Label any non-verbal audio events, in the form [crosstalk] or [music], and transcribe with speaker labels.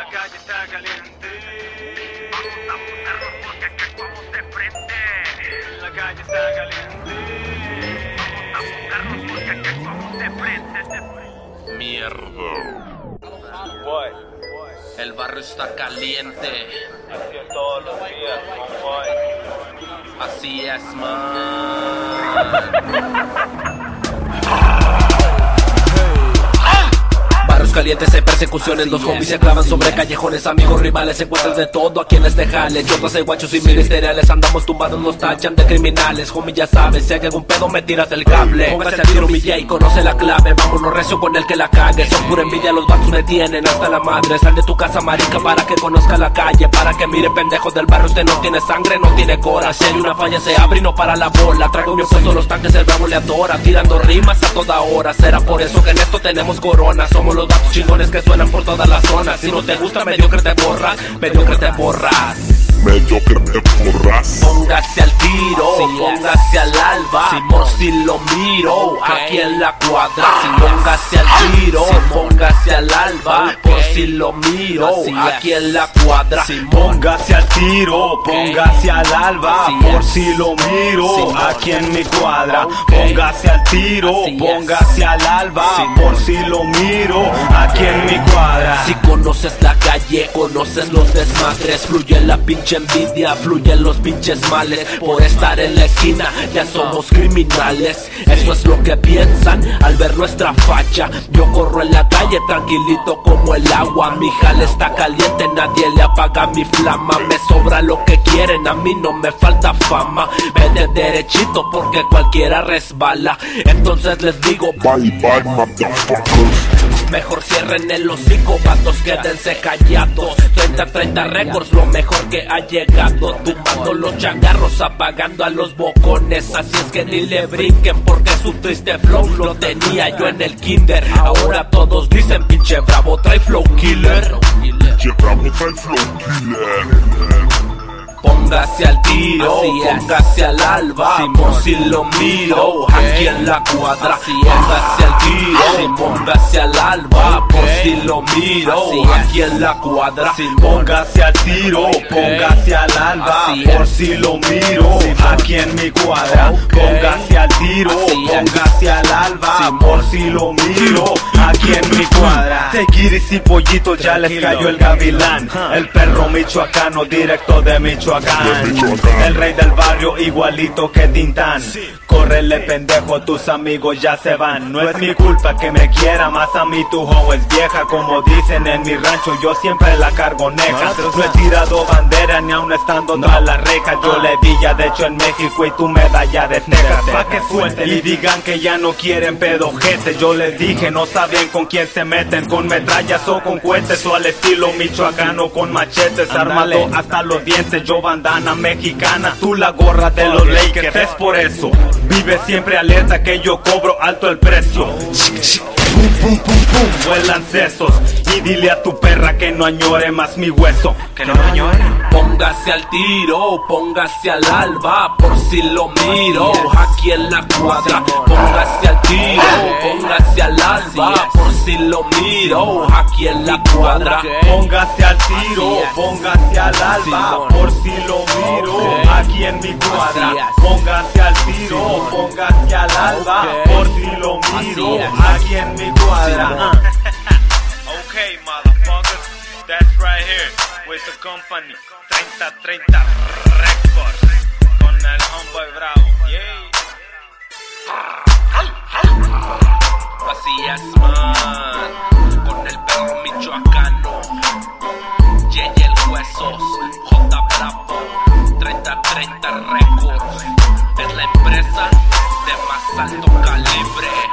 Speaker 1: La calle está caliente.
Speaker 2: Vamos a juntarnos porque aquí actuamos de frente.
Speaker 1: La calle está caliente.
Speaker 2: Vamos a juntarnos porque aquí actuamos de frente. De frente.
Speaker 3: Mierda.
Speaker 4: Boy,
Speaker 3: El barrio está caliente.
Speaker 4: así es todos los días, boy.
Speaker 3: Así es, man. [laughs] Barrios calientes, hay persecuciones, los homies se clavan sobre callejones, amigos rivales, encuentran de todo a quienes dejarles. Yotas hay guachos y ministeriales, andamos tumbados, nos tachan de criminales. Homie, ya sabes, si hay algún pedo, me tiras el cable. Póngase a tiro, mi J, conoce la clave, vámonos recio con el que la cague. Son pura envidia, los vatos me tienen hasta la madre. Sal de tu casa, marica, para que conozca la calle, para que mire pendejo del barrio. Usted no tiene sangre, no tiene cora. Si hay una falla, se abre y no para la bola. Traigo mi puesto los tanques, el bravo le adora, tirando rimas a toda hora. Será por eso que en esto tenemos corona. Somos los chingones que suenan por todas las zonas. Si no te gusta, mediocre te borras, mediocre te borras.
Speaker 5: mediocre te borras.
Speaker 3: Póngase al tiro, póngase al alba, por si lo miro, aquí en la cuadra. Póngase al tiro, póngase al alba, por si lo miro, aquí en la cuadra.
Speaker 6: Póngase al tiro, póngase al alba, por si lo miro, aquí en mi cuadra. Póngase al tiro, póngase al alba, por si lo miro, aquí en mi cuadra.
Speaker 3: Si conoces la calle, conoces los desmadres, fluye la pinche envidia, fluyen los pinches males. Por estar en la esquina, ya somos criminales. Eso es lo que piensan al ver nuestra facha. Yo corro en la calle tranquilito como el agua. Mi jale está caliente, nadie le apaga mi flama. Me sobra lo que quieren, a mí no me falta fama. Vete derechito porque cualquiera resbala. Entonces les digo,
Speaker 5: Bye bye, motherfuckers.
Speaker 3: Mejor cierren el hocico, vatos, quédense callados. 30-30 récords, lo mejor que ha llegado. Tumbando los changarros, apagando a los bocones. Así es que ni le brinquen porque su triste flow lo tenía yo en el kinder. Ahora todos dicen pinche bravo, trae flow killer
Speaker 5: Che bravo trae flow killer.
Speaker 3: Póngase al tiro, póngase al alba, por si lo miro, aquí en la cuadra. Póngase al tiro, alba, por si lo miro, aquí en la cuadra.
Speaker 6: Póngase al tiro, póngase al alba, por si lo miro, aquí en mi cuadra. Póngase al tiro, póngase al alba, por si lo miro, aquí en mi cuadra. Seguiris y pollitos ya les cayó el gavilán. El perro michoacano directo de Michoacán. El rey del barrio igualito que Tintán. Córrele pendejo, tus amigos ya se van. No es mi culpa que me quiera más a mí, tu hoe es vieja. Como dicen en mi rancho, yo siempre la cargo neja. No he tirado bandera ni aún estando tras la reja. Yo le di ya de hecho en México y tu medalla de Texas. Pa' que suelten y digan que ya no quieren pedojete. Yo les dije, no saben con quién se meten. Con metrallas o con cohetes o al estilo michoacano con machetes. Armado hasta los dientes, yo bandana mexicana. Tú la gorra de los Lakers, es por eso. Vive siempre alerta que yo cobro alto el precio. Pum, pum, pum, pum, vuelan sesos. Y dile a tu perra que no añore más mi hueso. Que no añore.
Speaker 3: Póngase al tiro, póngase al alba, por si lo miro, aquí en la cuadra. Póngase al tiro, póngase al alba, por si lo miro, aquí en la cuadra.
Speaker 6: Póngase al tiro, póngase al alba, por si lo miro. Aquí en mi cuadra. Póngase al tiro, póngase al alba, por si lo miro, aquí en mi cuadra. [laughs]
Speaker 4: Okay, motherfuckers, that's right here with the company 3030 Records con el homeboy bravo.
Speaker 3: hombre.